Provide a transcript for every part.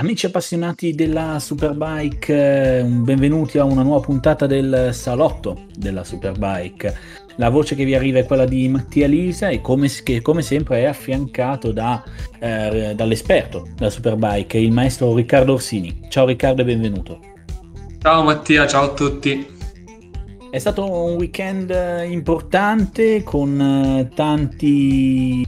Amici appassionati della Superbike, un benvenuti a una nuova puntata del salotto della Superbike. La voce che vi arriva è quella di Mattia Lisa e come, che come sempre è affiancato da, eh, dall'esperto della Superbike, il maestro Riccardo Orsini. Ciao Riccardo e benvenuto. Ciao Mattia, ciao a tutti. È stato un weekend importante con eh, tanti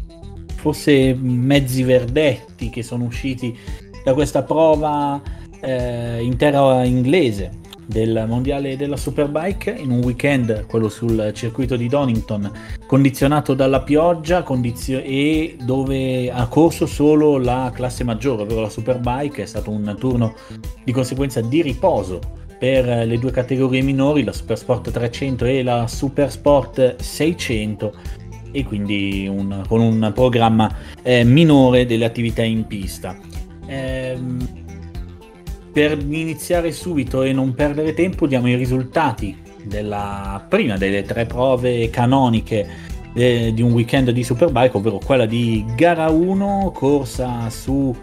forse mezzi verdetti che sono usciti da questa prova eh, intera inglese del mondiale della Superbike in un weekend, quello sul circuito di Donington, condizionato dalla pioggia condizio- e dove ha corso solo la classe maggiore, ovvero la Superbike, è stato un turno di conseguenza di riposo per le due categorie minori, la Supersport 300 e la Supersport 600 e quindi un, con un programma eh, minore delle attività in pista. Ehm, per iniziare subito e non perdere tempo diamo i risultati della prima delle tre prove canoniche eh, di un weekend di Superbike, ovvero quella di gara 1, corsa su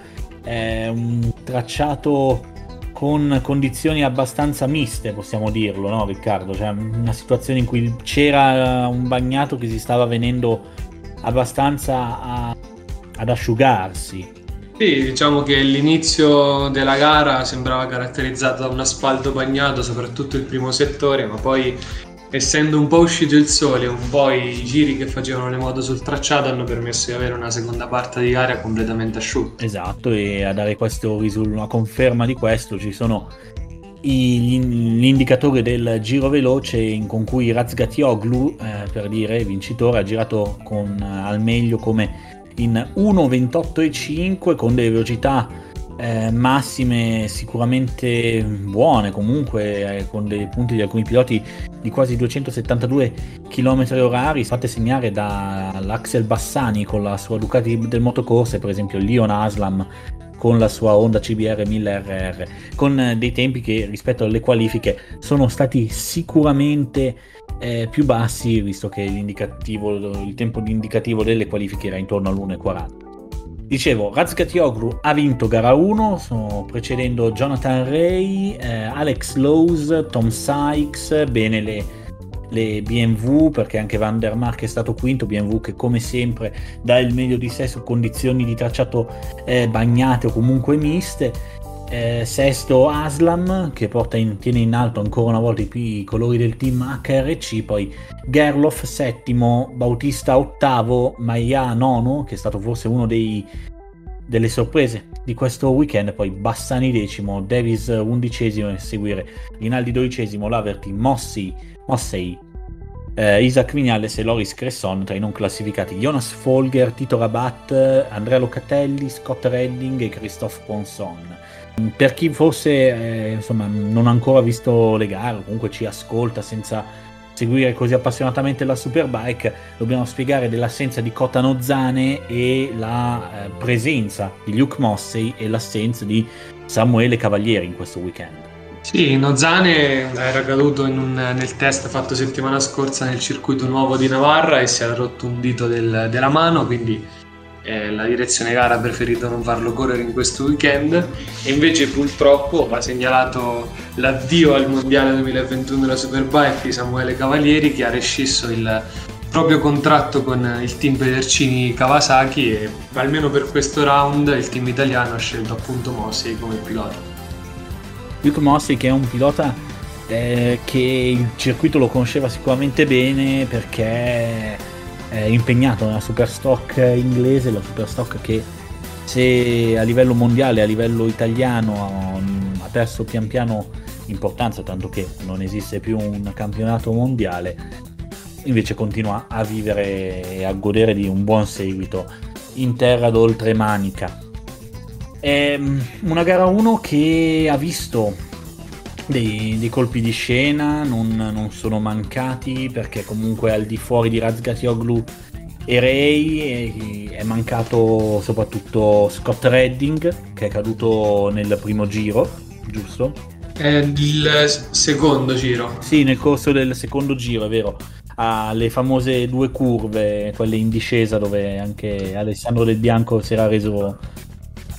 eh, un tracciato con condizioni abbastanza miste, possiamo dirlo, no Riccardo? Cioè una situazione in cui c'era un bagnato che si stava venendo abbastanza a, ad asciugarsi sì, diciamo che l'inizio della gara sembrava caratterizzato da un asfalto bagnato, soprattutto il primo settore, ma poi essendo un po' uscito il sole, un po' i giri che facevano le moto sul tracciato hanno permesso di avere una seconda parte di gara completamente asciutta. Esatto, e a dare questo una conferma di questo ci sono l'indicatori del giro veloce con cui Razgatioglu, eh, per dire vincitore, ha girato con, al meglio come in 1.28.5 con delle velocità eh, massime sicuramente buone comunque eh, con dei punti di alcuni piloti di quasi 272 km orari fatte segnare dall'Axel Bassani con la sua Ducati del motocorse per esempio Leon Aslam con la sua Honda CBR 1000RR con dei tempi che rispetto alle qualifiche sono stati sicuramente eh, più bassi, visto che il tempo indicativo delle qualifiche era intorno all'1.40. Dicevo, Razgatioglu ha vinto gara 1, precedendo Jonathan Ray, eh, Alex Lowe's, Tom Sykes, bene le, le, BMW perché anche Van der Mark è stato quinto, BMW che come sempre dà il meglio di sé su condizioni di tracciato eh, bagnate o comunque miste eh, sesto Aslam che in, tiene in alto ancora una volta i, i, colori del team HRC, poi Gerloff settimo, Bautista ottavo, Maia nono, che è stato forse uno dei, delle sorprese di questo weekend, poi Bassani decimo, Davis undicesimo e seguire Rinaldi dodicesimo, Laverty, Mossi, Mossei, eh, Isaac Vignales e Loris Cresson tra i non classificati, Jonas Folger, Tito Rabat, Andrea Locatelli, Scott Redding e Christophe Ponson. Per chi fosse, eh, insomma, non ha ancora visto le gare, o comunque ci ascolta senza seguire così appassionatamente la Superbike, dobbiamo spiegare dell'assenza di Kota Nozane e la eh, presenza di Luke Mossey e l'assenza di Samuele Cavalieri in questo weekend. Sì, Nozane era caduto un, nel test fatto settimana scorsa nel circuito nuovo di Navarra e si era rotto un dito del, della mano, quindi eh, la direzione gara ha preferito non farlo correre in questo weekend e invece purtroppo va segnalato l'addio al mondiale 2021 della Superbike di Samuele Cavalieri che ha rescisso il proprio contratto con il team Pedercini Kawasaki e almeno per questo round il team italiano ha scelto appunto Mossi come pilota. Luke Mossi che è un pilota eh, che il circuito lo conosceva sicuramente bene perché è impegnato nella Superstock inglese, la Superstock che se a livello mondiale, a livello italiano ha perso pian piano importanza, tanto che non esiste più un campionato mondiale, invece continua a vivere e a godere di un buon seguito in terra d'oltremanica. È una gara 1 che ha visto dei, dei, colpi di scena non, non, sono mancati perché comunque al di fuori di Razgatioglu e Ray è mancato soprattutto Scott Redding che è caduto nel primo giro, giusto? È il secondo giro. Sì, nel corso del secondo giro, è vero. Ha le famose due curve, quelle in discesa dove anche Alessandro Del Bianco si era reso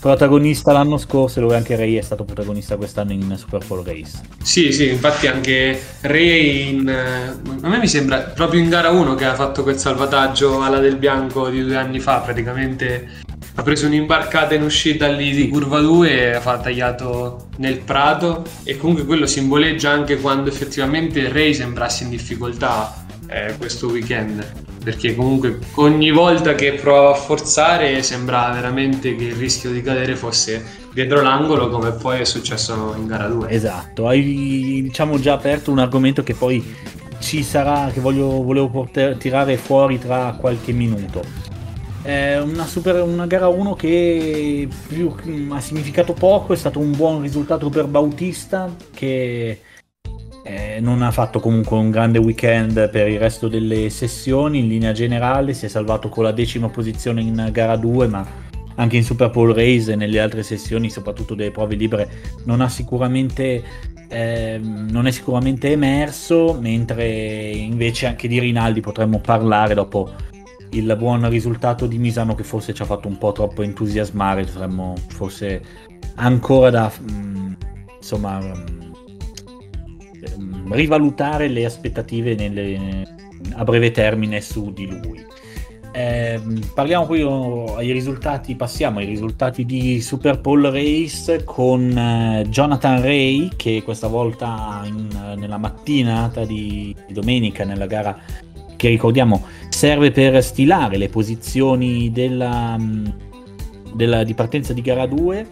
protagonista l'anno scorso dove anche Ray è stato protagonista quest'anno in Super Bowl Race. Sì, sì, infatti anche Ray in, a me mi sembra proprio in gara 1 che ha fatto quel salvataggio alla del bianco di due anni fa, praticamente ha preso un'imbarcata in uscita lì di curva 2 e ha tagliato nel prato e comunque quello simboleggia anche quando effettivamente Ray sembrasse in difficoltà eh, questo weekend perché comunque ogni volta che prova a forzare sembra veramente che il rischio di cadere fosse dietro l'angolo come poi è successo in gara 2 esatto hai diciamo già aperto un argomento che poi ci sarà che voglio, volevo portare, tirare fuori tra qualche minuto. È una, super, una gara 1 che più, ha significato poco, è stato un buon risultato per Bautista che eh, non ha fatto comunque un grande weekend per il resto delle sessioni, in linea generale si è salvato con la decima posizione in gara 2, ma anche in Super Bowl Race e nelle altre sessioni, soprattutto delle prove libere, non, eh, non è sicuramente emerso, mentre invece anche di Rinaldi potremmo parlare dopo il buon risultato di Misano che forse ci ha fatto un po' troppo entusiasmare, dovremmo forse ancora da mh, mm, insomma mm, rivalutare le aspettative nelle, a breve termine su di lui. Eh, parliamo poi oh, ai risultati, passiamo ai risultati di Super Bowl Race con eh, Jonathan Ray che questa volta in, nella mattinata di, di domenica nella gara che ricordiamo serve per stilare le posizioni della, mm, della, di partenza di gara 2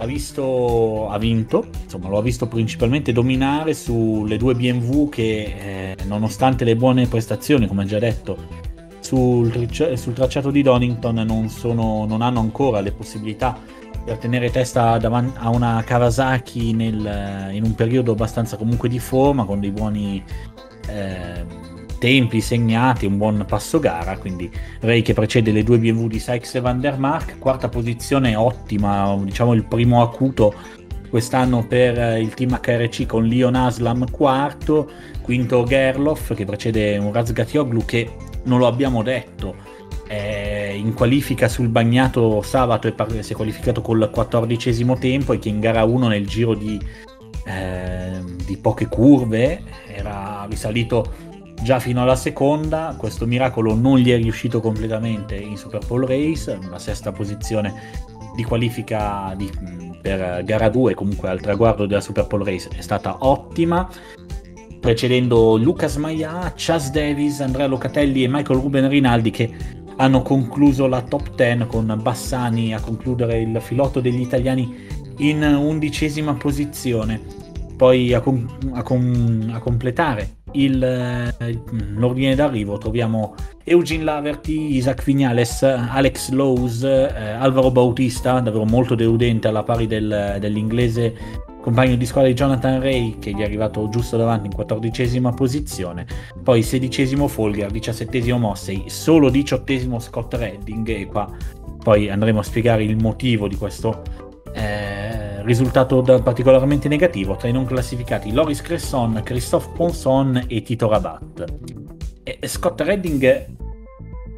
ha, visto, ha vinto, insomma lo ha visto principalmente dominare sulle due BMW che eh, nonostante le buone prestazioni, come già detto, sul, sul tracciato di Donington non, sono, non, hanno ancora le possibilità per tenere testa davanti a una Kawasaki nel, in un periodo abbastanza comunque di forma, con dei buoni... Eh, tempi segnati, un buon passo gara, quindi Ray che precede le due BMW di Sykes e Van der Mark, quarta posizione ottima, diciamo il primo acuto quest'anno per il team HRC con Leon Aslam quarto, quinto Gerloff che precede un Razgatioglu che non lo abbiamo detto, è in qualifica sul bagnato sabato e si è qualificato col quattordicesimo tempo e che in gara 1 nel giro di, eh, di poche curve era risalito già fino alla seconda, questo miracolo non gli è riuscito completamente in Super Bowl Race, una sesta posizione di qualifica di, per gara 2, comunque al traguardo della Super Bowl Race è stata ottima, precedendo Lucas Maia, Chas Davis, Andrea Locatelli e Michael Ruben Rinaldi che hanno concluso la top 10 con Bassani a concludere il filotto degli italiani in undicesima posizione. Poi a, com- a, com- a completare il, eh, l'ordine d'arrivo troviamo Eugene Laverty, Isaac Vignales, Alex Lowe's, eh, Alvaro Bautista, davvero molto deludente alla pari del, dell'inglese compagno di squadra di Jonathan Ray che gli è arrivato giusto davanti in quattordicesima posizione, poi sedicesimo Folger, diciassettesimo Mossey, solo diciottesimo Scott Redding e qua poi andremo a spiegare il motivo di questo eh, risultato particolarmente negativo tra i non classificati Loris Cresson, Christophe Ponson e Tito Rabat. E Scott Redding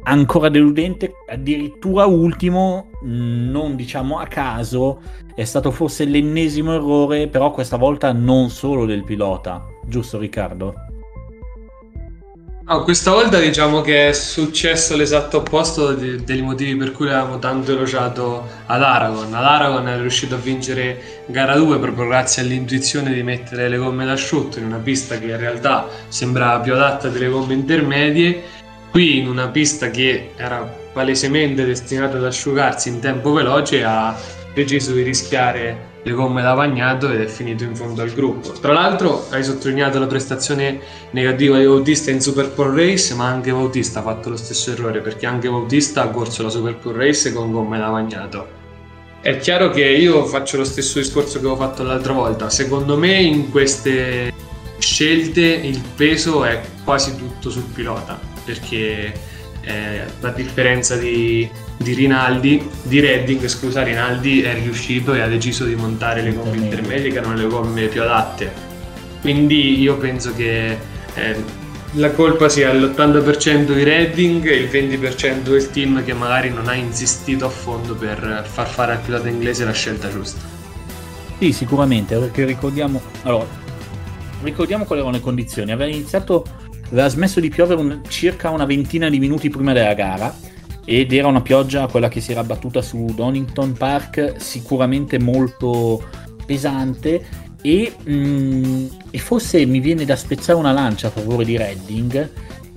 ancora deludente, addirittura ultimo, non diciamo a caso, è stato forse l'ennesimo errore, però questa volta non solo del pilota, giusto Riccardo? No, questa volta diciamo che è successo l'esatto opposto de- dei motivi per cui avevamo tanto elogiato ad Aragon. Ad Aragon è riuscito a vincere gara 2 proprio grazie all'intuizione di mettere le gomme d'asciutto in una pista che in realtà sembrava più adatta delle gomme intermedie. Qui in una pista che era palesemente destinata ad asciugarsi in tempo veloce ha deciso di rischiare le gomme da bagnato ed è finito in fondo al gruppo. Tra l'altro hai sottolineato la prestazione negativa di Bautista in Super Pro Race, ma anche Bautista ha fatto lo stesso errore perché anche Bautista ha corso la Super Pro Race con gomme da bagnato. È chiaro che io faccio lo stesso discorso che ho fatto l'altra volta. Secondo me in queste scelte il peso è quasi tutto sul pilota perché eh, a differenza di di Rinaldi, di Redding, scusa, Rinaldi è riuscito e ha deciso di montare le gomme intermedie che erano le gomme più adatte. Quindi io penso che eh, la colpa sia all'80% di Redding e il 20% del team che magari non ha insistito a fondo per far fare al pilota inglese la scelta giusta. Sì, sicuramente, perché ricordiamo, allora, ricordiamo quali erano le condizioni. Aveva iniziato, aveva smesso di piovere un, circa una ventina di minuti prima della gara ed era una pioggia, quella che si era abbattuta su Donington Park, sicuramente molto pesante. E, mm, e, forse mi viene da spezzare una lancia a favore di Redding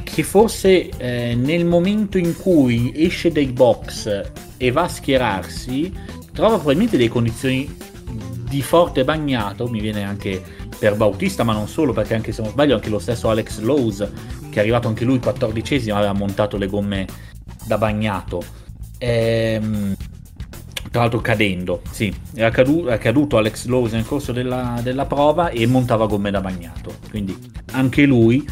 che forse eh, nel momento in cui esce dai box e va a schierarsi trova probabilmente delle condizioni di forte bagnato. Mi viene anche per Bautista ma non solo perché anche se non sbaglio anche lo stesso Alex Lowe's che è arrivato anche lui 14 aveva montato le gomme da bagnato. Ehm, tra l'altro cadendo, sì, era caduto, era caduto Alex Lowe nel corso della, della, prova e montava gomme da bagnato, quindi anche lui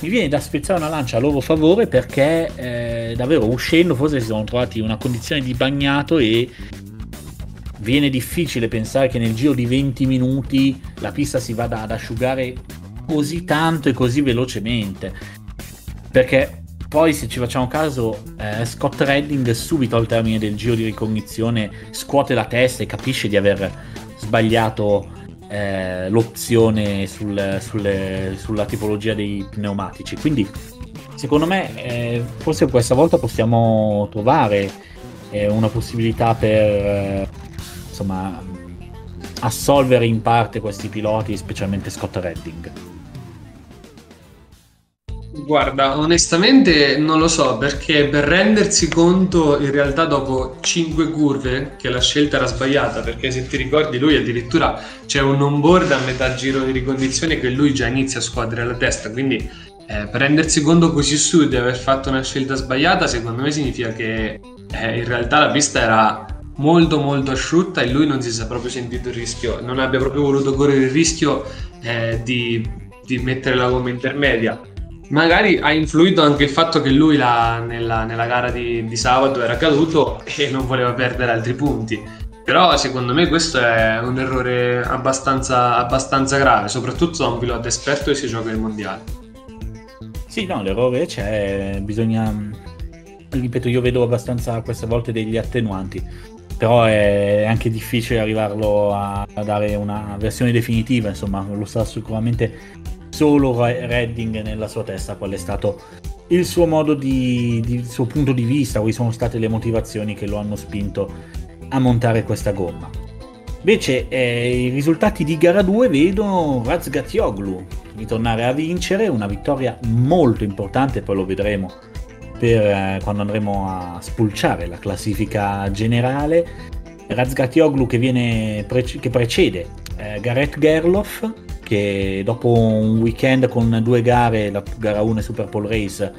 mi viene da spezzare una lancia a loro favore perché eh, davvero uscendo forse si sono trovati in una condizione di bagnato e viene difficile pensare che nel giro di 20 minuti la pista si vada ad asciugare così tanto e così velocemente. Perché poi, se ci facciamo caso, eh, Scott Redding subito al termine del giro di ricognizione scuote la testa e capisce di aver sbagliato eh, l'opzione sul, sulle, sulla tipologia dei pneumatici. Quindi, secondo me, eh, forse questa volta possiamo trovare eh, una possibilità per eh, insomma, assolvere in parte questi piloti, specialmente Scott Redding. Guarda, onestamente non lo so perché per rendersi conto in realtà dopo 5 curve che la scelta era sbagliata perché se ti ricordi lui addirittura c'è un onboard a metà giro di ricondizione che lui già inizia a squadrare la testa quindi eh, per rendersi conto così su di aver fatto una scelta sbagliata secondo me significa che eh, in realtà la pista era molto molto asciutta e lui non si sia proprio sentito il rischio non abbia proprio voluto correre il rischio eh, di, di mettere la gomma intermedia magari ha influito anche il fatto che lui la, nella, nella, gara di, di, sabato era caduto e non voleva perdere altri punti. Però secondo me questo è un errore abbastanza, abbastanza grave, soprattutto da un pilota esperto che si gioca il mondiale. Sì, no, l'errore c'è, bisogna... Ripeto, io vedo abbastanza queste volte degli attenuanti, però è anche difficile arrivarlo a, a dare una versione definitiva, insomma, lo sta sicuramente solo Redding nella sua testa qual è stato il suo modo di, di il suo punto di vista, quali sono state le motivazioni che lo hanno spinto a montare questa gomma. Invece eh, i risultati di gara 2 vedono Razgatioglu ritornare a vincere, una vittoria molto importante, poi lo vedremo per eh, quando andremo a spulciare la classifica generale. Razgatioglu che, viene pre- che precede eh, Gareth Gerloff che dopo un weekend con due gare, la gara 1 e Super Pole Race,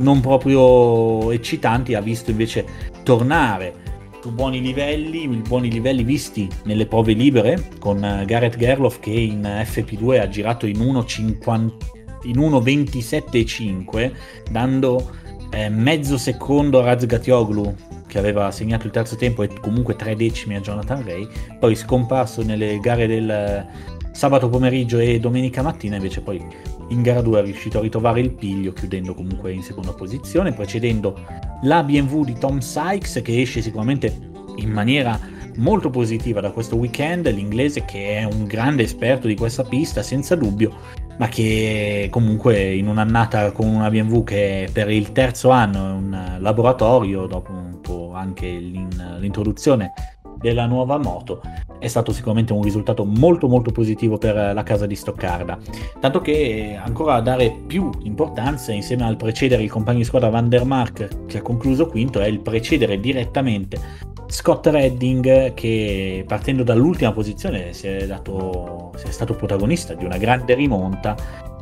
non proprio eccitanti, ha visto invece tornare su buoni livelli, buoni livelli visti nelle prove libere, con Gareth Gerloff che in FP2 ha girato in 1.27.5, dando eh, mezzo secondo a Razgatioglu che aveva segnato il terzo tempo e comunque tre decimi a Jonathan Ray, poi scomparso nelle gare del Sabato pomeriggio e domenica mattina invece poi in gara 2 è riuscito a ritrovare il piglio chiudendo comunque in seconda posizione, precedendo la BMW di Tom Sykes che esce sicuramente in maniera molto positiva da questo weekend, l'inglese che è un grande esperto di questa pista senza dubbio, ma che comunque in un'annata con una BMW che per il terzo anno è un laboratorio, dopo anche l'introduzione della nuova moto è stato sicuramente un risultato molto molto positivo per la casa di Stoccarda. Tanto che ancora a dare più importanza insieme al precedere il compagno di squadra Van der Mark che ha concluso quinto è il precedere direttamente Scott Redding che partendo dall'ultima posizione si è, dato, si è stato protagonista di una grande rimonta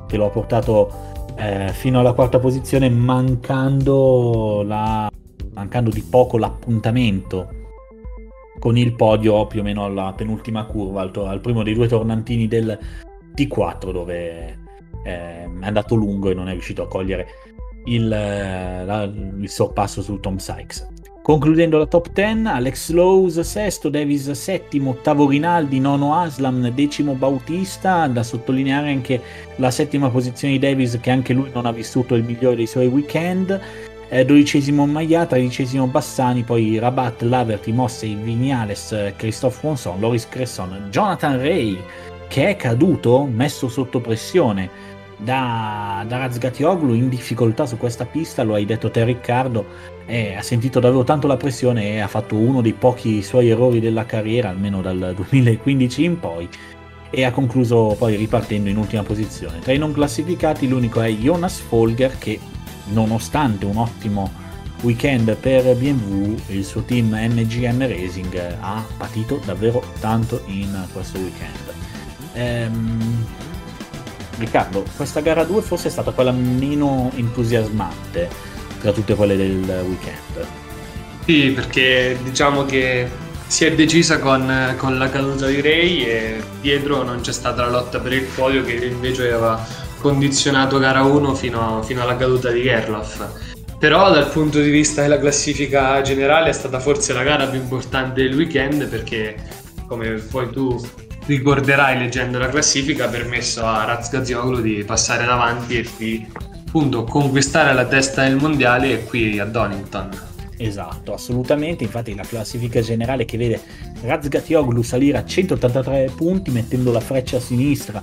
che lo ha portato eh, fino alla quarta posizione mancando, la, mancando di poco l'appuntamento con il podio più o meno alla penultima curva, al, al primo dei due tornantini del T4 dove eh, è andato lungo e non è riuscito a cogliere il, la, il sorpasso su Tom Sykes. Concludendo la top 10, Alex Lowe's sesto, Davis settimo, ottavo Rinaldi, nono Aslam, decimo Bautista, da sottolineare anche la settima posizione di Davis che anche lui non ha vissuto il migliore dei suoi weekend, eh, dodicesimo Maia, tredicesimo Bassani, poi Rabat, Laverty, Mossei, Vignales, Christophe Monson, Loris Cresson, Jonathan Ray che è caduto, messo sotto pressione da, da Razgatioglu in difficoltà su questa pista, lo hai detto te Riccardo, eh, ha sentito davvero tanto la pressione e ha fatto uno dei pochi suoi errori della carriera, almeno dal 2015 in poi, e ha concluso poi ripartendo in ultima posizione. Tra i non classificati l'unico è Jonas Folger che nonostante un ottimo weekend per BMW, il suo team MGM Racing ha patito davvero tanto in questo weekend. Ehm, Riccardo, questa gara 2 forse è stata quella meno entusiasmante tra tutte quelle del weekend. Sì, perché diciamo che si è decisa con, con, la caduta di Ray e dietro non c'è stata la lotta per il podio che invece aveva condizionato gara 1 fino, fino alla caduta di Gerloff. Però dal punto di vista della classifica generale è stata forse la gara più importante del weekend perché come poi tu ricorderai leggendo la classifica ha permesso a Razgazioglu di passare davanti e qui appunto conquistare la testa del mondiale è qui a Donington. Esatto, assolutamente, infatti la classifica generale che vede Razgatioglu salire a 183 punti mettendo la freccia a sinistra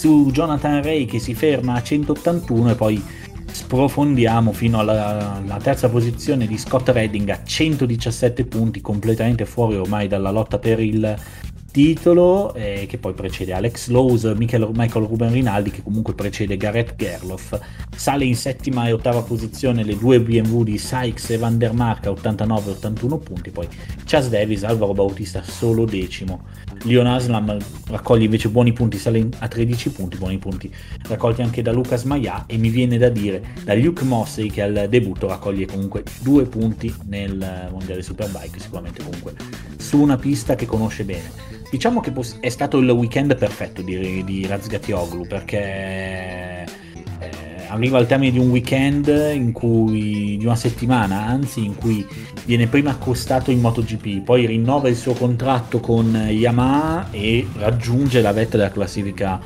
su Jonathan Ray che si ferma a 181 e poi sprofondiamo fino alla, alla, terza posizione di Scott Redding a 117 punti, completamente fuori ormai dalla lotta per il titolo eh, che poi precede Alex Lowe's, Michael, Michael Ruben Rinaldi che comunque precede Gareth Gerloff. Sale in settima e ottava posizione le due BMW di Sykes e Van der Mark a 89 81 punti poi Chas Davis, Alvaro Bautista solo decimo Leon Aslam raccoglie invece buoni punti sale a 13 punti buoni punti raccolti anche da Lucas Maia e mi viene da dire da Luke Mossey che al debutto raccoglie comunque due punti nel mondiale Superbike sicuramente comunque su una pista che conosce bene. Diciamo che è stato il weekend perfetto di, di Razgatioglu perché arriva al termine di un weekend in cui, di una settimana anzi in cui viene prima accostato in MotoGP poi rinnova il suo contratto con Yamaha e raggiunge la vetta della classifica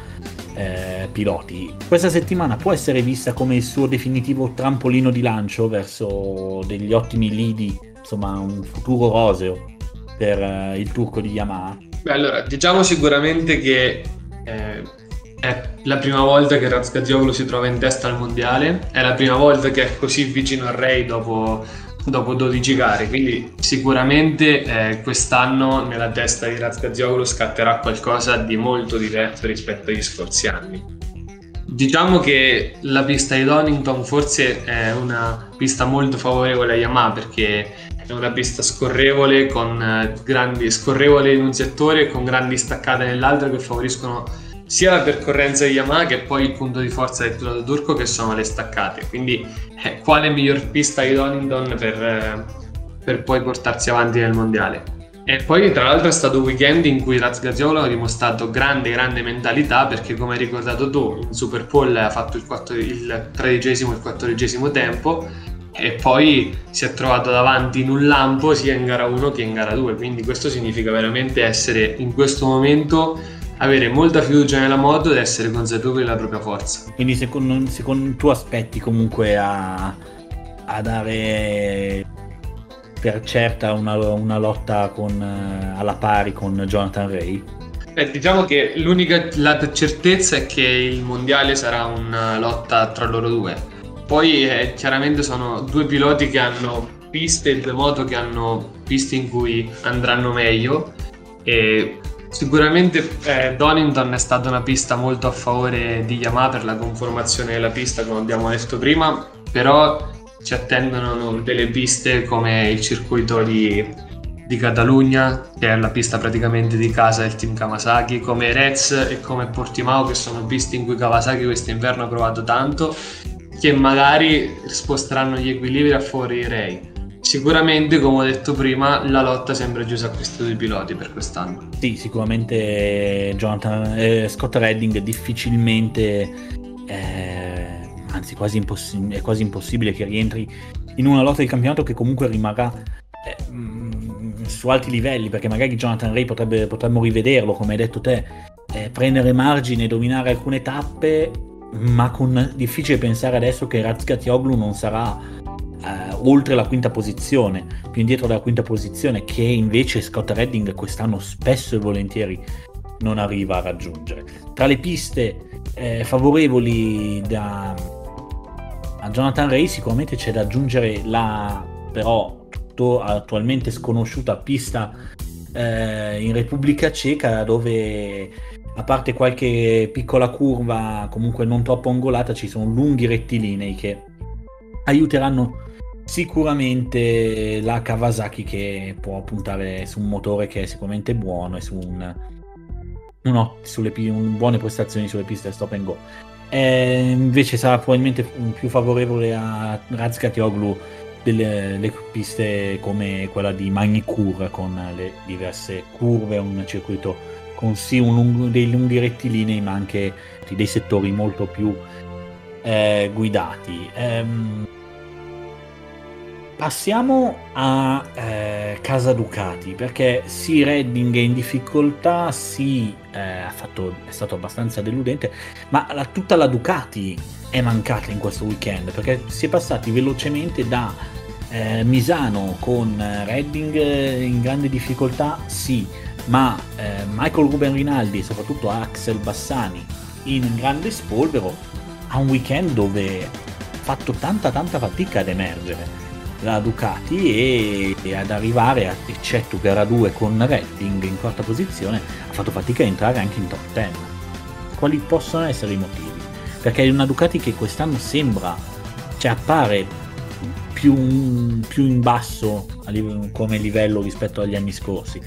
eh, piloti. Questa settimana può essere vista come il suo definitivo trampolino di lancio verso degli ottimi lidi insomma un futuro roseo per eh, il turco di Yamaha. Beh, allora, diciamo sicuramente che eh, è la prima volta che Razgazioglu si trova in testa al mondiale, è la prima volta che è così vicino al Ray dopo, dopo 12 gare, quindi sicuramente eh, quest'anno nella testa di Razgazioglu scatterà qualcosa di molto diverso rispetto agli scorsi anni. Diciamo che la pista di Donington forse è una pista molto favorevole a Yamaha perché è una pista scorrevole eh, grandi scorrevole in un settore e con grandi staccate nell'altro che favoriscono sia la percorrenza di Yamaha che poi il punto di forza del pilota turco che sono le staccate. Quindi eh, quale miglior pista di Donington per, eh, per, poi portarsi avanti nel mondiale? E poi tra l'altro è stato un weekend in cui Razgaziolo ha dimostrato grande grande mentalità perché come hai ricordato tu in Super Bowl ha fatto il, quattro, il tredicesimo e il quattordicesimo tempo e poi si è trovato davanti in un lampo sia in gara 1 che in gara 2 quindi questo significa veramente essere in questo momento avere molta fiducia nella moto ed essere consapevoli della propria forza. Quindi secondo, secondo tu aspetti comunque a, a dare per certa una, una lotta con, alla pari con Jonathan Ray. Eh, diciamo che l'unica la certezza è che il mondiale sarà una lotta tra loro due. Poi eh, chiaramente sono due piloti che hanno piste e due moto che hanno piste in cui andranno meglio e sicuramente eh, Donington è stata una pista molto a favore di Yamaha per la conformazione della pista come abbiamo detto prima però ci attendono delle piste come il circuito di, di Catalogna che è la pista praticamente di casa del team Kawasaki come Rez e come Portimao che sono piste in cui Kawasaki quest'inverno ha provato tanto che magari sposteranno gli equilibri a fuori i Ray. Sicuramente, come ho detto prima, la lotta sembra chiusa a questi due piloti per quest'anno. Sì, sicuramente Jonathan, eh, Scott Redding difficilmente, eh, anzi quasi impossi- è quasi impossibile che rientri in una lotta di campionato che comunque rimarrà eh, mm, su alti livelli, perché magari Jonathan Ray potrebbe, potremmo rivederlo, come hai detto te, eh, prendere margine, dominare alcune tappe, ma con difficile pensare adesso che Razgatioglu non sarà eh, oltre la quinta posizione, più indietro della quinta posizione, che invece Scott Redding quest'anno spesso e volentieri non arriva a raggiungere. Tra le piste eh, favorevoli da, a Jonathan Ray sicuramente c'è da aggiungere la però tutto attualmente sconosciuta pista eh, in Repubblica Ceca dove a parte qualche piccola curva comunque non troppo angolata ci sono lunghi rettilinei che aiuteranno sicuramente la Kawasaki che può puntare su un motore che è sicuramente buono e su un, no, sulle un, buone prestazioni sulle piste stop and go. E invece sarà probabilmente più favorevole a Razgatioglu delle piste come quella di Magnicur con le diverse curve, un circuito con sì un lungo, dei lunghi rettilinei ma anche dei settori molto più eh, guidati. Ehm, Passiamo a eh, Casa Ducati perché sì, Redding è in difficoltà, sì, eh, fatto, è stato abbastanza deludente, ma la, tutta la Ducati è mancata in questo weekend perché si è passati velocemente da eh, Misano con Redding in grande difficoltà, sì, ma eh, Michael Ruben Rinaldi e soprattutto Axel Bassani in grande spolvero a un weekend dove ha fatto tanta tanta fatica ad emergere la Ducati e, e ad arrivare, a, eccetto gara 2 con Redding in quarta posizione, ha fatto fatica a entrare anche in top 10. Quali possono essere i motivi? Perché è una Ducati che quest'anno sembra, cioè appare più, più in basso come livello rispetto agli anni scorsi,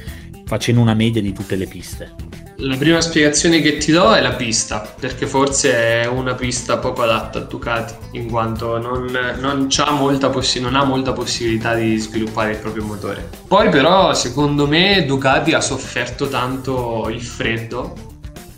facendo una media di tutte le piste. La prima spiegazione che ti do è la pista, perché forse è una pista poco adatta a Ducati, in quanto non, non, molta possi- non ha molta possibilità di sviluppare il proprio motore. Poi però, secondo me, Ducati ha sofferto tanto il freddo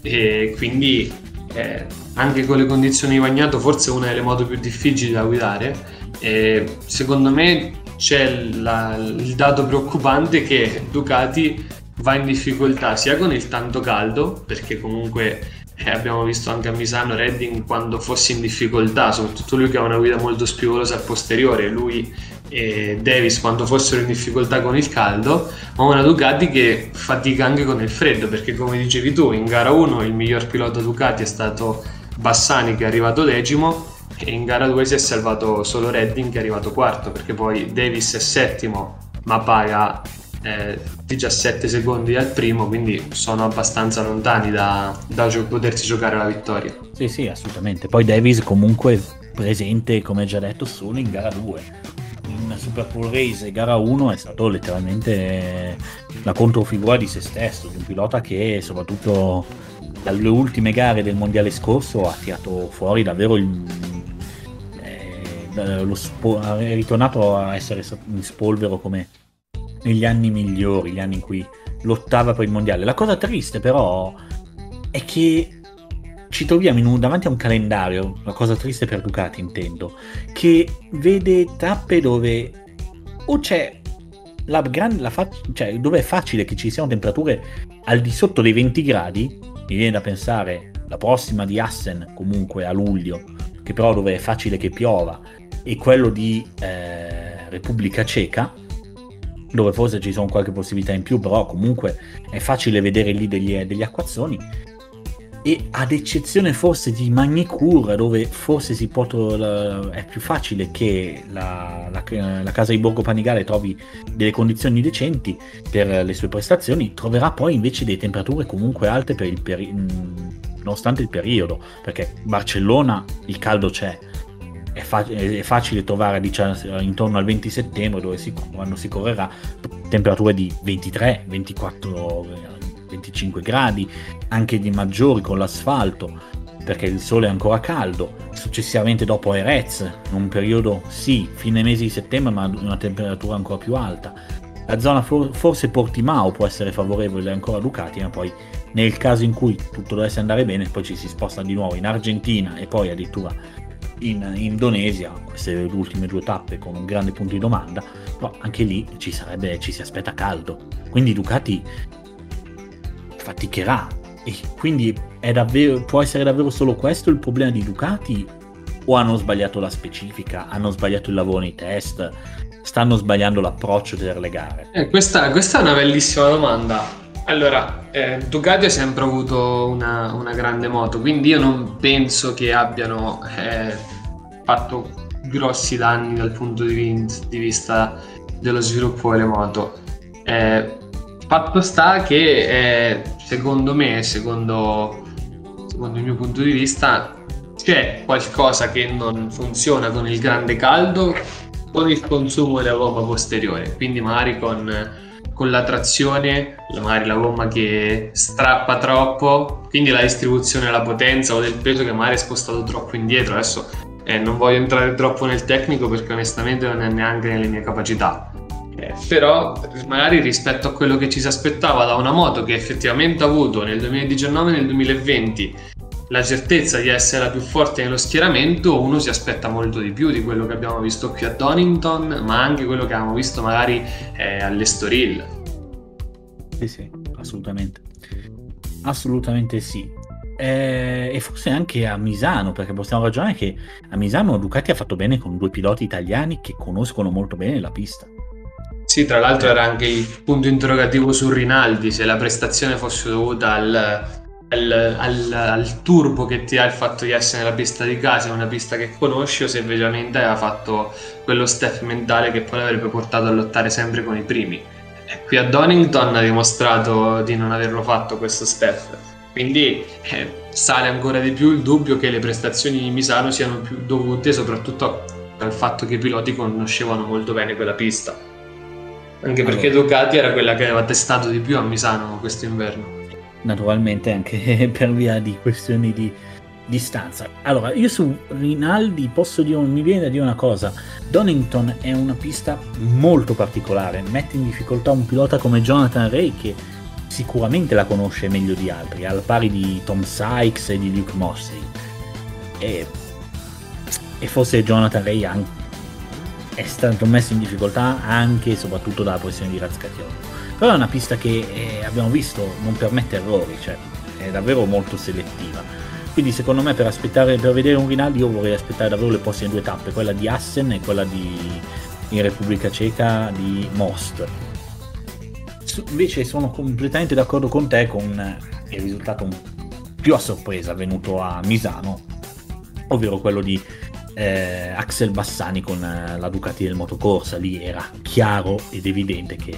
e quindi eh, anche con le condizioni di bagnato forse è una delle moto più difficili da guidare. E secondo me c'è la, il dato preoccupante che Ducati va in difficoltà sia con il tanto caldo, perché comunque eh, abbiamo visto anche a Misano Redding quando fosse in difficoltà, soprattutto lui che ha una guida molto spigolosa al posteriore, lui e Davis quando fossero in difficoltà con il caldo, ma una Ducati che fatica anche con il freddo, perché come dicevi tu, in gara 1 il miglior pilota Ducati è stato Bassani che è arrivato decimo e in gara 2 si è salvato solo Redding che è arrivato quarto, perché poi Davis è settimo ma paga eh, 17 secondi al primo, quindi sono abbastanza lontani da, da gio- potersi giocare la vittoria. Sì, sì, assolutamente. Poi Davis comunque presente, come già detto, solo in gara 2. In Super Bowl Race gara 1 è stato letteralmente la controfigura di se stesso, di un pilota che soprattutto dalle ultime gare del mondiale scorso ha tirato fuori davvero il, eh, lo spo- è ritornato a essere in spolvero come negli anni migliori, gli anni in cui lottava per il mondiale. La cosa triste però è che ci troviamo un, davanti a un calendario, la cosa triste per Ducati intendo, che vede tappe dove o c'è la grande, la fa- cioè dove è facile che ci siano temperature al di sotto dei 20 gradi, mi viene da pensare la prossima di Assen comunque a luglio, che però dove è facile che piova, e quello di eh, Repubblica Ceca, dove forse ci sono qualche possibilità in più, però comunque è facile vedere lì degli, degli acquazzoni. E ad eccezione forse di Magnicur, dove forse si può, è più facile che la, la, la, casa di Borgo Panigale trovi delle condizioni decenti per le sue prestazioni, troverà poi invece delle temperature comunque alte per il peri- nonostante il periodo, perché Barcellona il caldo c'è, è, fa- è facile trovare diciamo, intorno al 20 settembre dove si, quando si correrà temperature di 23, 24, 25 gradi, anche di maggiori con l'asfalto perché il sole è ancora caldo, successivamente dopo Erez, in un periodo sì, fine mese di settembre, ma una temperatura ancora più alta. La zona for- forse Portimao può essere favorevole ancora a Ducati, ma poi nel caso in cui tutto dovesse andare bene, poi ci si sposta di nuovo in Argentina e poi addirittura in Indonesia, queste ultime due tappe con un grande punto di domanda, però anche lì ci, sarebbe, ci si aspetta caldo. Quindi Ducati faticherà e quindi davvero, può essere davvero solo questo il problema di Ducati o hanno sbagliato la specifica, hanno sbagliato il lavoro nei test, stanno sbagliando l'approccio delle gare? Eh, questa, questa, è una bellissima domanda. Allora, eh, Ducati ha sempre avuto una, una, grande moto, quindi io non penso che abbiano eh, fatto grossi danni dal punto di, di, vista dello sviluppo delle moto. Eh, fatto sta che eh, secondo me, secondo, secondo il mio punto di vista, c'è qualcosa che non funziona con il grande caldo con il consumo della gomma posteriore, quindi magari con, con la trazione, magari la gomma che strappa troppo, quindi la distribuzione della potenza o del peso che magari è spostato troppo indietro. Adesso eh, non voglio entrare troppo nel tecnico perché onestamente non è neanche nelle mie capacità. Eh, però magari rispetto a quello che ci si aspettava da una moto che effettivamente ha avuto nel 2019 e nel 2020 la certezza di essere la più forte nello schieramento, uno si aspetta molto di più di quello che abbiamo visto qui a Donington, ma anche quello che abbiamo visto magari eh, all'Estoril. Sì, sì, assolutamente. Assolutamente sì. Eh, e forse anche a Misano, perché possiamo ragionare che a Misano Ducati ha fatto bene con due piloti italiani che conoscono molto bene la pista. Sì, tra l'altro era anche il punto interrogativo su Rinaldi, se la prestazione fosse dovuta al, al, al, al, turbo che ti ha il fatto di essere nella pista di casa, una pista che conosci, o se veramente aveva fatto quello step mentale che poi l'avrebbe portato a lottare sempre con i primi. E qui a Donington ha dimostrato di non averlo fatto questo step. Quindi eh, sale ancora di più il dubbio che le prestazioni di Misano siano più dovute soprattutto al fatto che i piloti conoscevano molto bene quella pista. Anche perché allora. Ducati era quella che aveva testato di più a Misano questo inverno naturalmente anche per via di questioni di distanza. Allora, io su Rinaldi posso dire, mi viene da dire una cosa, Donington è una pista molto particolare, mette in difficoltà un pilota come Jonathan Ray che sicuramente la conosce meglio di altri, al pari di Tom Sykes e di Luke Mossey. E, e forse Jonathan Ray è stato messo in difficoltà anche e soprattutto dalla pressione di Razcatiolo però è una pista che eh, abbiamo visto non permette errori, cioè è davvero molto selettiva. Quindi secondo me per, aspettare, per vedere un Rinaldi io vorrei aspettare davvero le prossime due tappe, quella di Assen e quella di, in Repubblica Ceca di Most. Invece sono completamente d'accordo con te con il risultato più a sorpresa venuto a Misano, ovvero quello di eh, Axel Bassani con eh, la Ducati del motocorsa. Lì era chiaro ed evidente che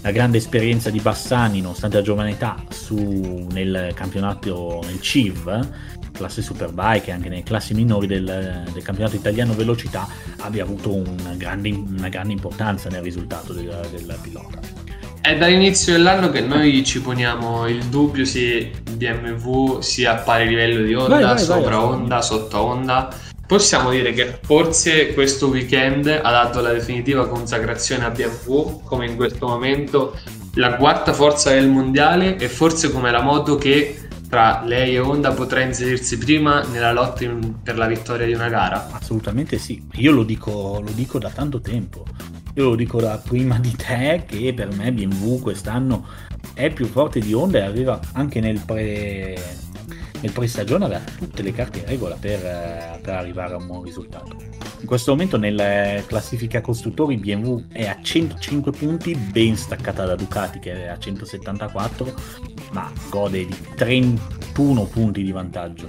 la grande esperienza di Bassani, nonostante la giovane età, su, nel campionato, nel CIV, classe Superbike e anche nelle classi minori del, del campionato italiano velocità, abbia avuto una grande, una grande importanza nel risultato del, del pilota. È dall'inizio dell'anno che noi ci poniamo il dubbio se BMW sia a pari livello di Honda, vai, vai, sopra vai, Honda, sotto Honda Possiamo dire che forse questo weekend ha dato la definitiva consacrazione a BMW come in questo momento la quarta forza del mondiale e forse come la moto che tra lei e Honda potrà inserirsi prima nella lotta in, per la vittoria di una gara? Assolutamente sì, io lo dico, lo dico da tanto tempo. Io lo dico da prima di te che per me BMW quest'anno è più forte di Honda e aveva anche nel pre nel pre-stagione aveva tutte le carte in regola per, eh, per, arrivare a un buon risultato. In questo momento nella classifica costruttori BMW è a 105 punti, ben staccata da Ducati che è a 174, ma gode di 31 punti di vantaggio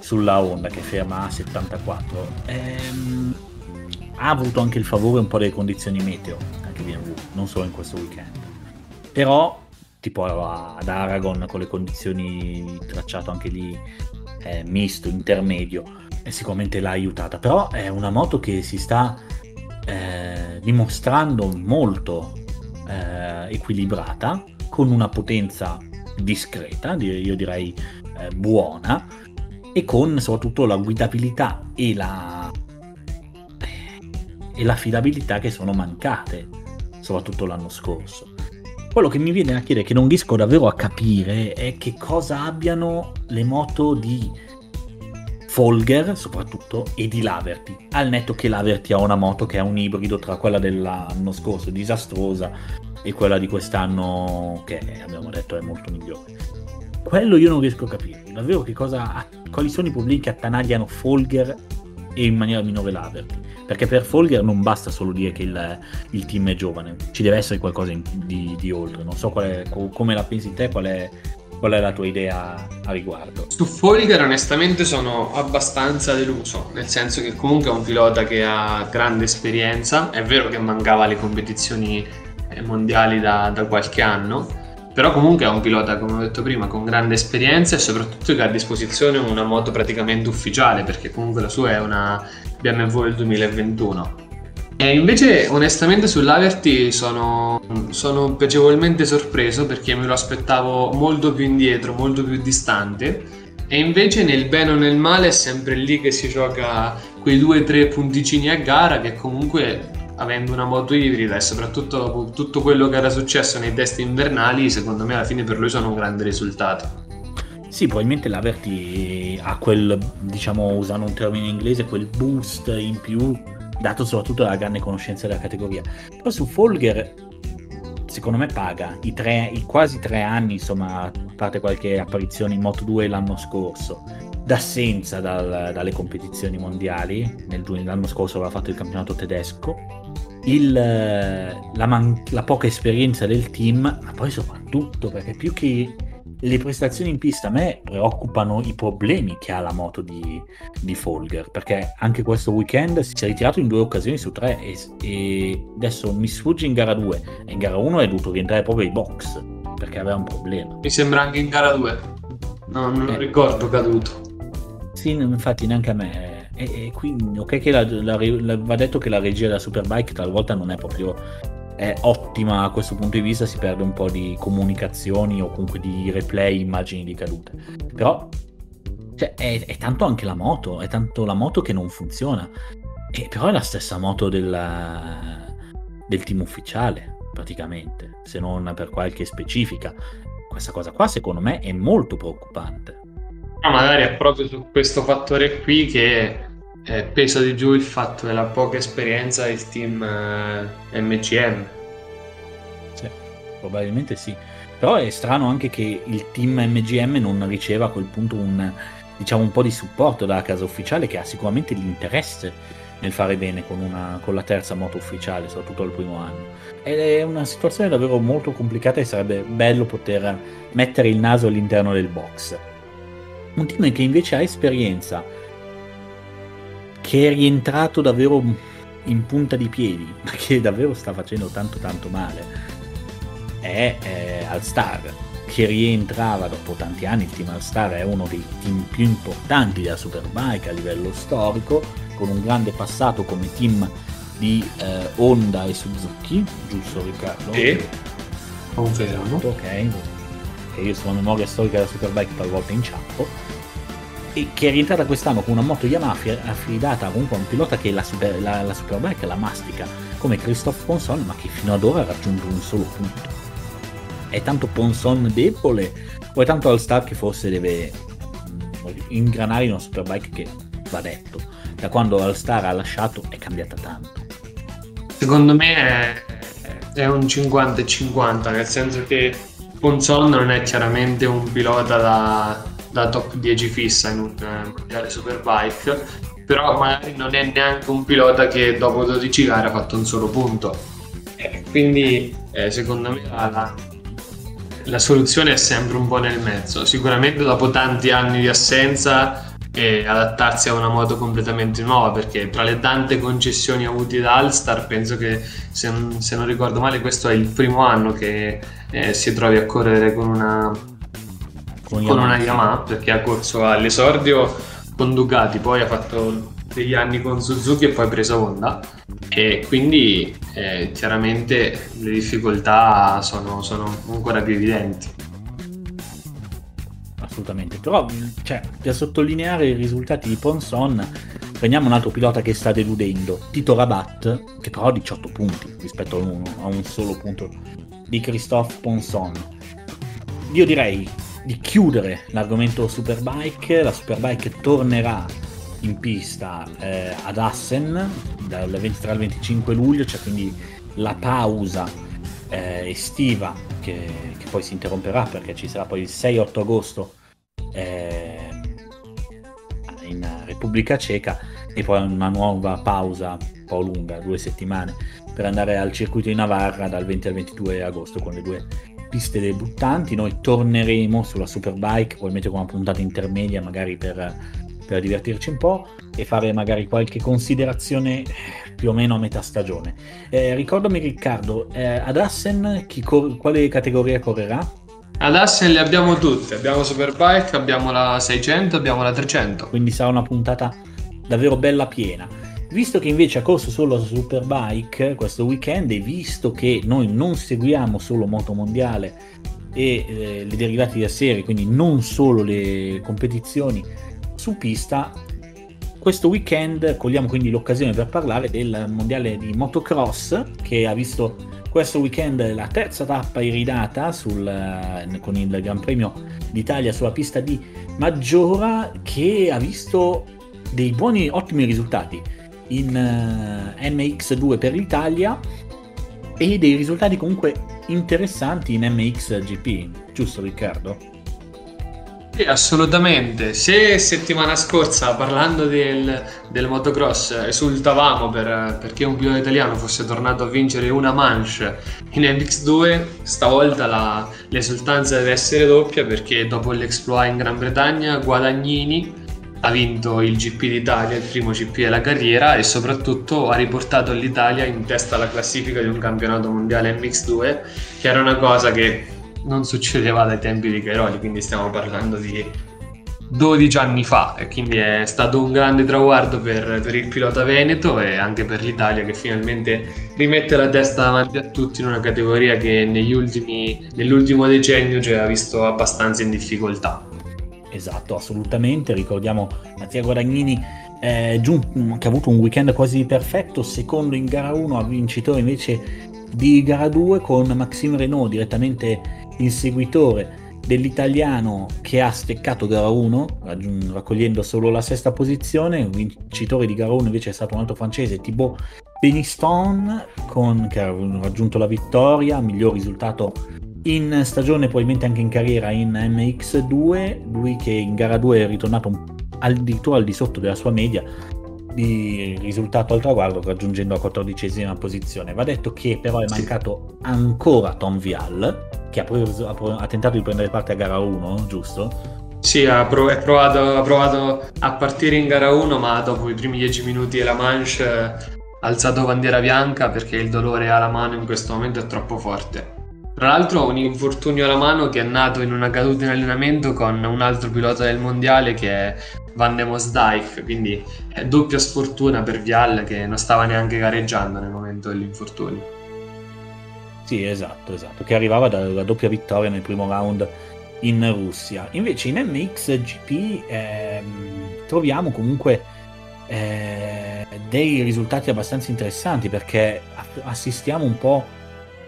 sulla Honda che ferma a 74. Ehm, ha avuto anche il favore un po' delle condizioni meteo, anche BMW, non solo in questo weekend. Però tipo ad Aragon con le condizioni tracciato anche lì eh, misto, intermedio, e sicuramente l'ha aiutata. Però è una moto che si sta eh, dimostrando molto eh, equilibrata, con una potenza discreta, io direi eh, buona, e con soprattutto la guidabilità e la e l'affidabilità che sono mancate, soprattutto l'anno scorso. Quello che mi viene da chiedere, che non riesco davvero a capire, è che cosa abbiano le moto di Folger soprattutto e di Laverty, al netto che Laverty ha una moto che è un ibrido tra quella dell'anno scorso disastrosa e quella di quest'anno che abbiamo detto è molto migliore. Quello io non riesco a capire, davvero che cosa, quali sono i problemi che attanagliano Folger e in maniera minore Laverty, perché per Folger non basta solo dire che il, il team è giovane, ci deve essere qualcosa in, di, di, oltre, non so è, come la pensi te, qual è Qual è la tua idea a riguardo? Su Folger onestamente sono abbastanza deluso, nel senso che comunque è un pilota che ha grande esperienza, è vero che mancava le competizioni eh, mondiali da, da qualche anno, però comunque è un pilota, come ho detto prima, con grande esperienza e soprattutto che ha a disposizione una moto praticamente ufficiale, perché comunque la sua è una BMW del 2021. E invece, onestamente, sull'Averty sono, sono piacevolmente sorpreso perché me lo aspettavo molto più indietro, molto più distante. E invece, nel bene o nel male, è sempre lì che si gioca quei due o tre punticini a gara che comunque avendo una moto ibrida e soprattutto dopo tutto quello che era successo nei test invernali, secondo me alla fine per lui sono un grande risultato. Sì, probabilmente l'Averti ha quel, diciamo, usando un termine inglese, quel boost in più dato soprattutto dalla grande conoscenza della categoria. Poi su Folger, secondo me paga i, tre, i quasi tre anni, insomma, a parte qualche apparizione in Moto 2 l'anno scorso, d'assenza dal, dalle competizioni mondiali, nel, l'anno scorso aveva fatto il campionato tedesco, il, la, man, la poca esperienza del team, ma poi soprattutto perché più che le prestazioni in pista a me preoccupano i problemi che ha la moto di, di Folger perché anche questo weekend si è ritirato in due occasioni su tre e, e adesso mi sfugge in gara 2 e in gara 1 è dovuto rientrare proprio ai box perché aveva un problema. Mi sembra anche in gara 2 no, non eh. ricordo caduto sì infatti neanche a me e, e quindi ok che la, la, la, va detto che la regia della Superbike talvolta non è proprio è ottima a questo punto di vista, si perde un po' di comunicazioni o comunque di replay, immagini di cadute. Però cioè, è, è, tanto anche la moto, è tanto la moto che non funziona. E però è la stessa moto della, del team ufficiale, praticamente, se non per qualche specifica. Questa cosa qua, secondo me, è molto preoccupante. Magari è proprio su questo fattore qui che eh, pesa di giù il fatto della poca esperienza del team eh, MCM. Sì, probabilmente sì. Però è strano anche che il team MGM non riceva a quel punto un, diciamo, un po' di supporto dalla casa ufficiale che ha sicuramente l'interesse nel fare bene con, una, con la terza moto ufficiale, soprattutto al primo anno. Ed è una situazione davvero molto complicata e sarebbe bello poter mettere il naso all'interno del box. Un team che invece ha esperienza, che è rientrato davvero in punta di piedi, ma che davvero sta facendo tanto tanto male, è eh, All-Star, che rientrava dopo tanti anni, il team All-Star è uno dei team più importanti della Superbike a livello storico, con un grande passato come team di eh, Honda e Suzuki, giusto Riccardo? Sì, confermo. Ok, che io sulla memoria storica della Superbike talvolta inciampo e che è rientrata quest'anno con una moto Yamaha affidata comunque a un pilota che la, super, la, la Superbike la mastica come Christophe Ponson ma che fino ad ora ha raggiunto un solo punto. È tanto Ponson debole o è tanto All-Star che forse deve mm, ingranare in una Superbike che va detto. Da quando All-Star ha lasciato è cambiata tanto. Secondo me è, è un 50 50 nel senso che Ponson non è chiaramente un pilota da da top 10 fissa in un eh, mondiale superbike però magari non è neanche un pilota che dopo 12 gare ha fatto un solo punto. Eh, quindi eh, secondo me la, la, soluzione è sempre un po' nel mezzo. Sicuramente dopo tanti anni di assenza e adattarsi a una moto completamente nuova perché tra le tante concessioni avute da Alstar penso che se non, se non ricordo male questo è il primo anno che eh, si trovi a correre con una con, con una Yamaha perché ha corso all'esordio con Ducati, poi ha fatto degli anni con Suzuki e poi ha preso Honda e quindi eh, chiaramente le difficoltà sono, sono, ancora più evidenti. Assolutamente, però cioè, per sottolineare i risultati di Ponson prendiamo un altro pilota che sta deludendo, Tito Rabat, che però ha 18 punti rispetto a un, a un solo punto di Christophe Ponson. Io direi di chiudere l'argomento Superbike. La Superbike tornerà in pista eh, ad Assen dal 23 al 25 luglio, cioè quindi la pausa eh, estiva che, che, poi si interromperà perché ci sarà poi il 6-8 agosto Repubblica Ceca e poi una nuova pausa un po' lunga, due settimane, per andare al circuito di Navarra dal 20 al 22 agosto con le due piste debuttanti. Noi torneremo sulla Superbike, probabilmente con una puntata intermedia magari per, per divertirci un po' e fare magari qualche considerazione più o meno a metà stagione. Eh, ricordami Riccardo, eh, ad Assen cor- quale categoria correrà? Ad Assen le abbiamo tutte, abbiamo Superbike, abbiamo la 600, abbiamo la 300. Quindi sarà una puntata davvero bella piena. Visto che invece ha corso solo la Superbike questo weekend e visto che noi non seguiamo solo Moto Mondiale e eh, le derivati da serie, quindi non solo le competizioni su pista, questo weekend cogliamo quindi l'occasione per parlare del mondiale di motocross che ha visto questo weekend la terza tappa iridata sul, eh, con il Gran Premio d'Italia sulla pista di Maggiora che ha visto dei buoni, ottimi risultati in uh, eh, MX2 per l'Italia e dei risultati comunque interessanti in MXGP, giusto Riccardo? Sì, assolutamente. Se settimana scorsa, parlando del, del motocross, esultavamo per, perché un pilota italiano fosse tornato a vincere una manche in MX2, stavolta la, l'esultanza deve essere doppia perché dopo l'exploit in Gran Bretagna, Guadagnini ha vinto il GP d'Italia, il primo GP della carriera e soprattutto ha riportato l'Italia in testa alla classifica di un campionato mondiale MX2, che era una cosa che non succedeva dai tempi di Cairoli, quindi stiamo parlando di 12 anni fa e quindi è stato un grande traguardo per, per, il pilota veneto e anche per l'Italia che finalmente rimette la testa davanti a tutti in una categoria che ultimi, nell'ultimo decennio ci ha visto abbastanza in difficoltà. Esatto, assolutamente, ricordiamo Mattia Guadagnini eh, che ha avuto un weekend quasi perfetto, secondo in gara 1, a vincitore invece di gara 2 con Maxime Renault direttamente il seguitore dell'italiano che ha steccato gara 1 raccogliendo solo la sesta posizione il vincitore di gara 1 invece è stato un altro francese Thibaut Beniston con, che ha raggiunto la vittoria miglior risultato in stagione probabilmente anche in carriera in MX2 lui che in gara 2 è ritornato addirittura al di sotto della sua media di risultato al traguardo raggiungendo la quattordicesima posizione. Va detto che però è mancato sì. ancora Tom Vial che ha, preso, ha, tentato di prendere parte a gara 1, giusto? Sì, ha, prov- provato, ha, provato, a partire in gara 1, ma dopo i primi 10 minuti della manche ha alzato bandiera bianca perché il dolore alla mano in questo momento è troppo forte. Tra l'altro un infortunio alla mano che è nato in una caduta in allenamento con un altro pilota del mondiale che è Van de Mosdijk, quindi è doppia sfortuna per Vial che non stava neanche gareggiando nel momento dell'infortunio. Sì, esatto, esatto, che arrivava dalla doppia vittoria nel primo round in Russia. Invece in MXGP ehm, troviamo comunque eh, dei risultati abbastanza interessanti perché assistiamo un po'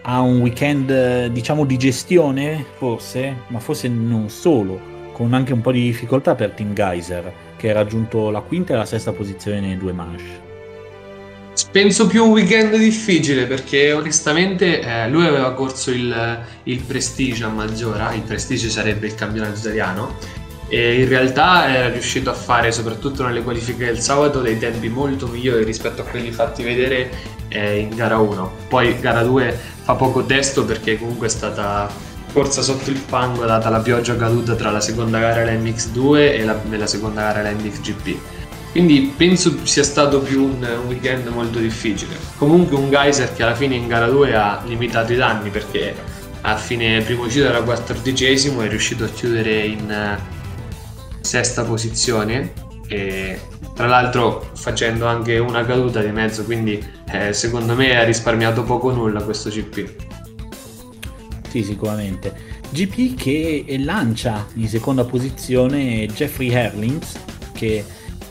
a un weekend diciamo di gestione forse, ma forse non solo, con anche un po' di difficoltà per Team Geyser che ha raggiunto la quinta e la sesta posizione nei due manche. Penso più un weekend difficile perché onestamente eh, lui aveva corso il, il Prestige a Maggiora, il Prestige sarebbe il campionato italiano, e in realtà era riuscito a fare soprattutto nelle qualifiche del sabato dei tempi molto migliori rispetto a quelli fatti vedere eh, in gara 1. Poi gara 2 fa poco testo perché comunque è stata corsa sotto il fango data la pioggia caduta tra la seconda gara e la MX2 e la, e la seconda gara e la MXGP quindi penso sia stato più un, weekend molto difficile. Comunque un Geyser che alla fine in gara 2 ha limitato i danni perché a fine primo giro era quattordicesimo, è riuscito a chiudere in eh, sesta posizione e tra l'altro facendo anche una caduta di mezzo, quindi eh, secondo me ha risparmiato poco nulla questo GP. Sì, sicuramente. GP che lancia in seconda posizione Jeffrey Herlings che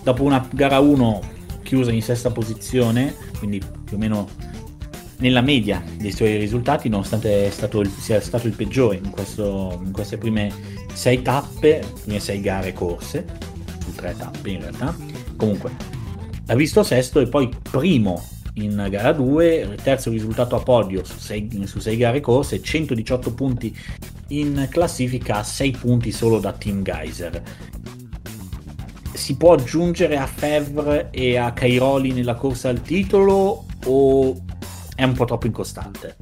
dopo una gara 1 chiusa in sesta posizione, quindi più o meno nella media dei suoi risultati, nonostante stato il, sia stato il peggiore in, questo, in queste prime sei tappe, prime sei gare corse, su tre tappe in realtà, Comunque, ha visto sesto e poi primo in gara 2, terzo risultato a podio su 6, su 6 gare corse, 118 punti in classifica, 6 punti solo da Team Geyser. Si può aggiungere a Fevre e a Cairoli nella corsa al titolo o è un po' troppo incostante?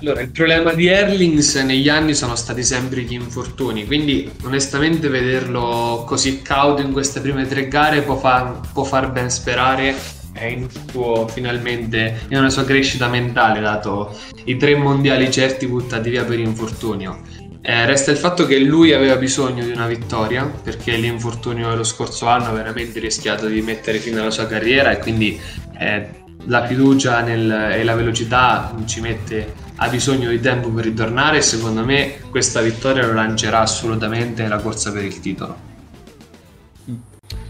Allora, il problema di Erlings negli anni sono stati sempre gli infortuni, quindi onestamente vederlo così cauto in queste prime tre gare può far, può far ben sperare in, suo, finalmente in una sua crescita mentale, dato i tre mondiali certi buttati via per infortunio. Eh, resta il fatto che lui aveva bisogno di una vittoria perché l'infortunio dello scorso anno ha veramente rischiato di mettere fine alla sua carriera e quindi eh, la fiducia nel, e la velocità ci mette, ha bisogno di tempo per ritornare e secondo me questa vittoria lo lancerà assolutamente nella corsa per il titolo.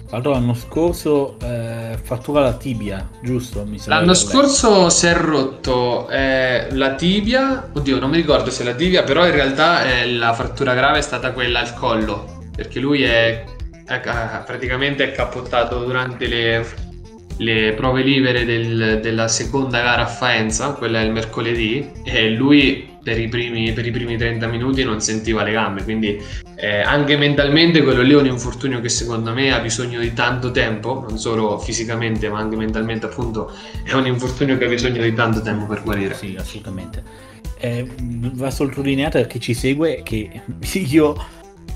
Tra l'altro l'anno scorso eh, fattura la tibia, giusto? l'anno scorso si è rotto eh, la tibia, oddio non mi ricordo se la tibia, però in realtà eh, la frattura grave è stata quella al collo, perché lui è, è praticamente è cappottato durante le, le prove libere del, della seconda gara a Faenza, quella il mercoledì, e lui per i, primi, per i primi 30 minuti non sentiva le gambe, quindi eh, anche mentalmente quello lì è un infortunio che secondo me ha bisogno di tanto tempo, non solo fisicamente ma anche mentalmente appunto è un infortunio che ha bisogno di tanto tempo per guarire. Sì, assolutamente. Eh, va sottolineato per chi ci segue che io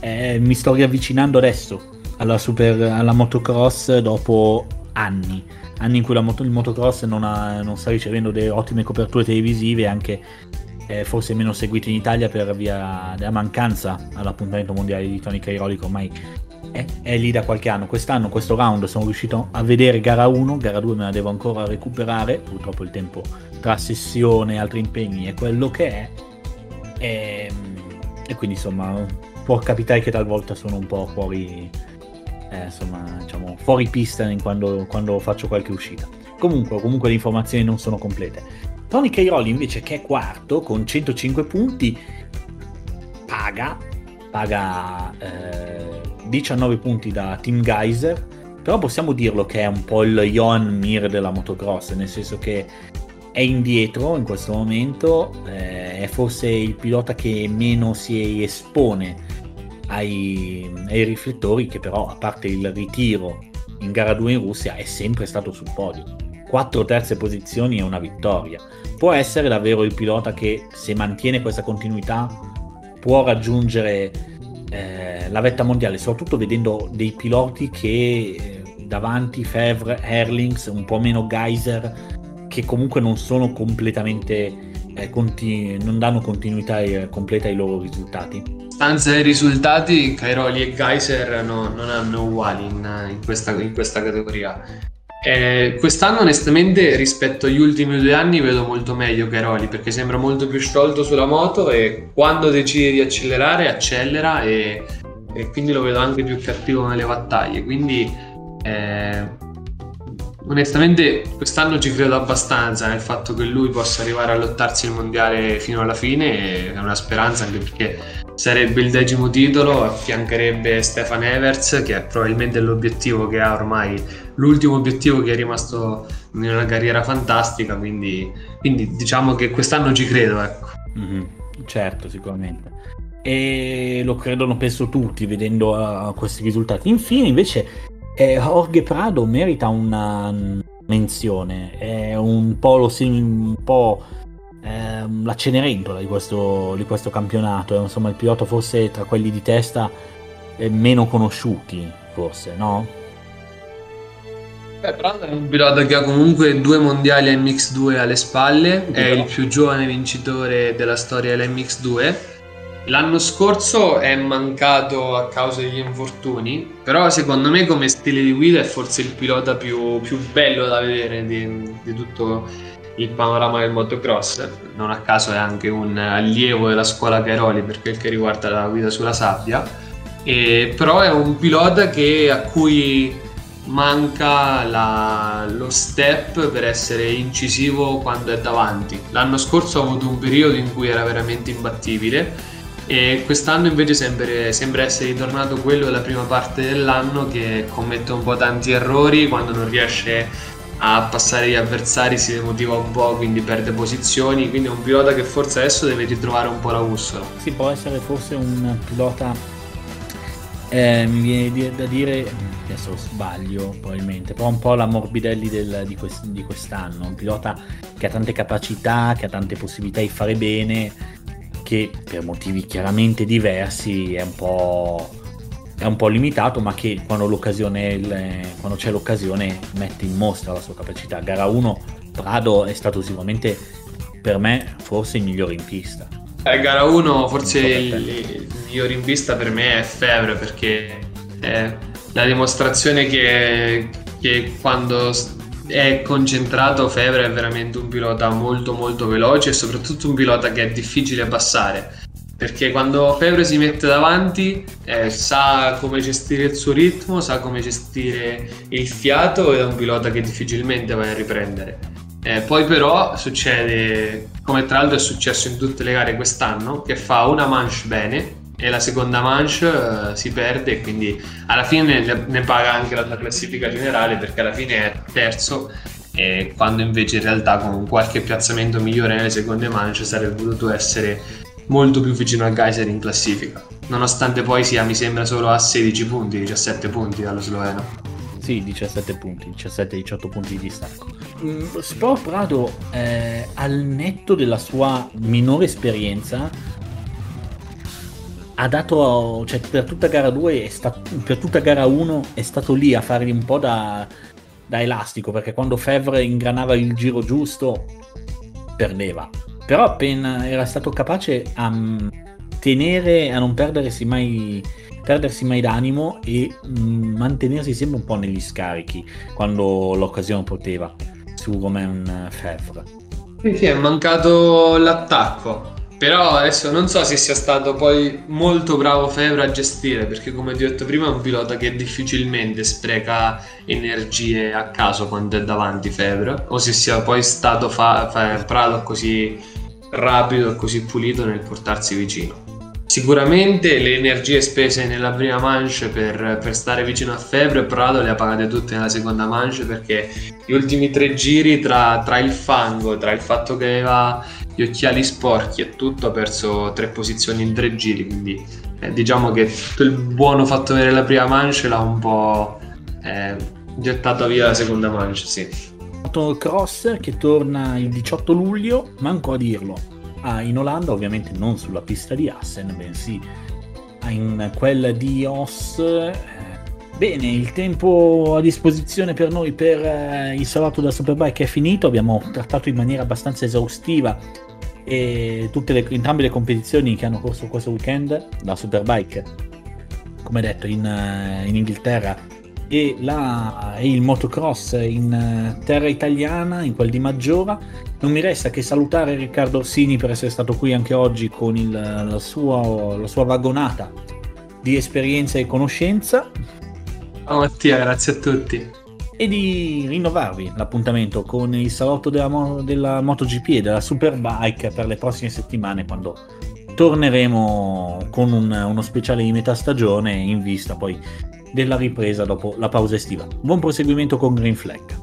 eh, mi sto riavvicinando adesso alla, super, alla motocross dopo anni anni in cui moto, il motocross non, ha, non, sta ricevendo delle ottime coperture televisive anche eh, forse meno seguito in Italia per via della mancanza all'appuntamento mondiale di Tony Cairoli che ormai è, è, lì da qualche anno. Quest'anno, questo round, sono riuscito a vedere gara 1, gara 2 me la devo ancora recuperare, purtroppo il tempo tra sessione e altri impegni è quello che è. E, ehm, e quindi insomma può capitare che talvolta sono un po' fuori, eh, insomma, diciamo, fuori pista quando, quando faccio qualche uscita. Comunque, comunque le informazioni non sono complete. Tony Cairoli invece che è quarto con 105 punti paga, paga eh, 19 punti da Team Geyser, però possiamo dirlo che è un po' il Johan Mir della motocross, nel senso che è indietro in questo momento, eh, è forse il pilota che meno si espone ai, ai riflettori, che però a parte il ritiro in gara 2 in Russia è sempre stato sul podio. Quattro terze posizioni e una vittoria può essere davvero il pilota che se mantiene questa continuità può raggiungere eh, la vetta mondiale, soprattutto vedendo dei piloti che eh, davanti Fevre, Herlings, un po' meno Geyser, che comunque non sono completamente eh, continu- non danno continuità eh, completa ai loro risultati. Stanza i risultati, Cairoli e Geyser no, non hanno uguali in, in, questa, in questa categoria. Eh, quest'anno onestamente rispetto agli ultimi due anni vedo molto meglio Cairoli perché sembra molto più sciolto sulla moto e quando decide di accelerare accelera e, e quindi lo vedo anche più cattivo nelle battaglie quindi eh, onestamente quest'anno ci credo abbastanza nel fatto che lui possa arrivare a lottarsi il mondiale fino alla fine è una speranza anche perché sarebbe il decimo titolo affiancherebbe Stefan Evers che è probabilmente l'obiettivo che ha ormai l'ultimo obiettivo che è rimasto in una carriera fantastica, quindi, quindi diciamo che quest'anno ci credo. Ecco. Mm-hmm, certo, sicuramente. E lo credono penso tutti vedendo uh, questi risultati. Infine, invece, eh, Jorge Prado merita una menzione. È un po', lo, un po' eh, la cenerentola di questo, di questo campionato. È insomma il pilota forse tra quelli di testa eh, meno conosciuti, forse, no? Beh, Brandon è un pilota che ha comunque due mondiali MX2 alle spalle, è il più giovane vincitore della storia dell'MX2. L'anno scorso è mancato a causa degli infortuni, però secondo me come stile di guida è forse il pilota più, più bello da vedere di, di, tutto il panorama del motocross. Non a caso è anche un allievo della scuola Cairoli per quel che riguarda la guida sulla sabbia, e, però è un pilota che, a cui manca la, lo step per essere incisivo quando è davanti. L'anno scorso ha avuto un periodo in cui era veramente imbattibile e quest'anno invece sembra, sembra essere ritornato quello della prima parte dell'anno che commette un po' tanti errori quando non riesce a passare gli avversari si demotiva un po' quindi perde posizioni quindi è un pilota che forse adesso deve ritrovare un po' la bussola. Si può essere forse un pilota eh, mi viene da dire adesso sbaglio probabilmente però un po' la Morbidelli del, di, quest, di quest'anno un pilota che ha tante capacità che ha tante possibilità di fare bene che per motivi chiaramente diversi è un po', è un po limitato, ma che quando, quando, c'è l'occasione mette in mostra la sua capacità. Gara 1, Prado è stato sicuramente per me forse il migliore in pista. Eh, gara 1 forse il, il migliore in pista per me è Febbre perché è la dimostrazione che, che quando è concentrato Febbre è veramente un pilota molto molto veloce e soprattutto un pilota che è difficile passare perché quando Febbre si mette davanti eh, sa come gestire il suo ritmo, sa come gestire il fiato ed è un pilota che difficilmente vai a riprendere. Eh, poi però succede, come tra l'altro è successo in tutte le gare quest'anno, che fa una manche bene e la seconda manche uh, si perde e quindi alla fine ne, ne, paga anche la classifica generale perché alla fine è terzo e quando invece in realtà con qualche piazzamento migliore nelle seconde manche sarebbe potuto essere molto più vicino al Geyser in classifica. Nonostante poi sia mi sembra solo a 16 punti 17 punti dallo sloveno. Sì 17 punti 17-18 punti di distacco. Mm, Sport Prado eh, al netto della sua minore esperienza ha dato, cioè per tutta gara 2, per tutta gara 1 è stato lì a fargli un po' da, da elastico, perché quando Fevre ingranava il giro giusto, perdeva. Però appena era stato capace a mm, tenere, a non perdersi mai, perdersi mai d'animo e mm, mantenersi sempre un po' negli scarichi quando l'occasione poteva su come un Fevre. Sì, sì, è mancato l'attacco però adesso non so se sia stato poi molto bravo Febra a gestire, perché come ti ho detto prima è un pilota che difficilmente spreca energie a caso quando è davanti Febra, o se sia poi stato fa- fa- Prado così rapido e così pulito nel portarsi vicino. Sicuramente le energie spese nella prima manche per, per, stare vicino a Febbre Prado le ha pagate tutte nella seconda manche perché gli ultimi tre giri tra, tra il fango, tra il fatto che aveva gli occhiali sporchi e tutto, ha perso tre posizioni in tre giri, quindi eh, diciamo che tutto il buono fatto avere la prima manche l'ha un po' eh, gettato via la seconda manche, sì. Cross che torna il 18 luglio, manco a dirlo, ah, in Olanda, ovviamente non sulla pista di Assen, bensì in quella di Os. Bene, il tempo a disposizione per noi per eh, il salotto della Superbike è finito, abbiamo trattato in maniera abbastanza esaustiva e tutte le, entrambe le competizioni che hanno corso questo weekend, la Superbike, come detto, in, eh, in Inghilterra e, la, e, il motocross in eh, terra italiana, in quel di Maggiora. Non mi resta che salutare Riccardo Orsini per essere stato qui anche oggi con il, la, sua, la sua vagonata di esperienza e conoscenza. Ciao Mattia, grazie a tutti e di rinnovarvi l'appuntamento con il salotto della, della MotoGP e della Superbike per le prossime settimane quando torneremo con un, uno speciale di metà stagione in vista poi della ripresa dopo la pausa estiva. Buon proseguimento con Green Flag.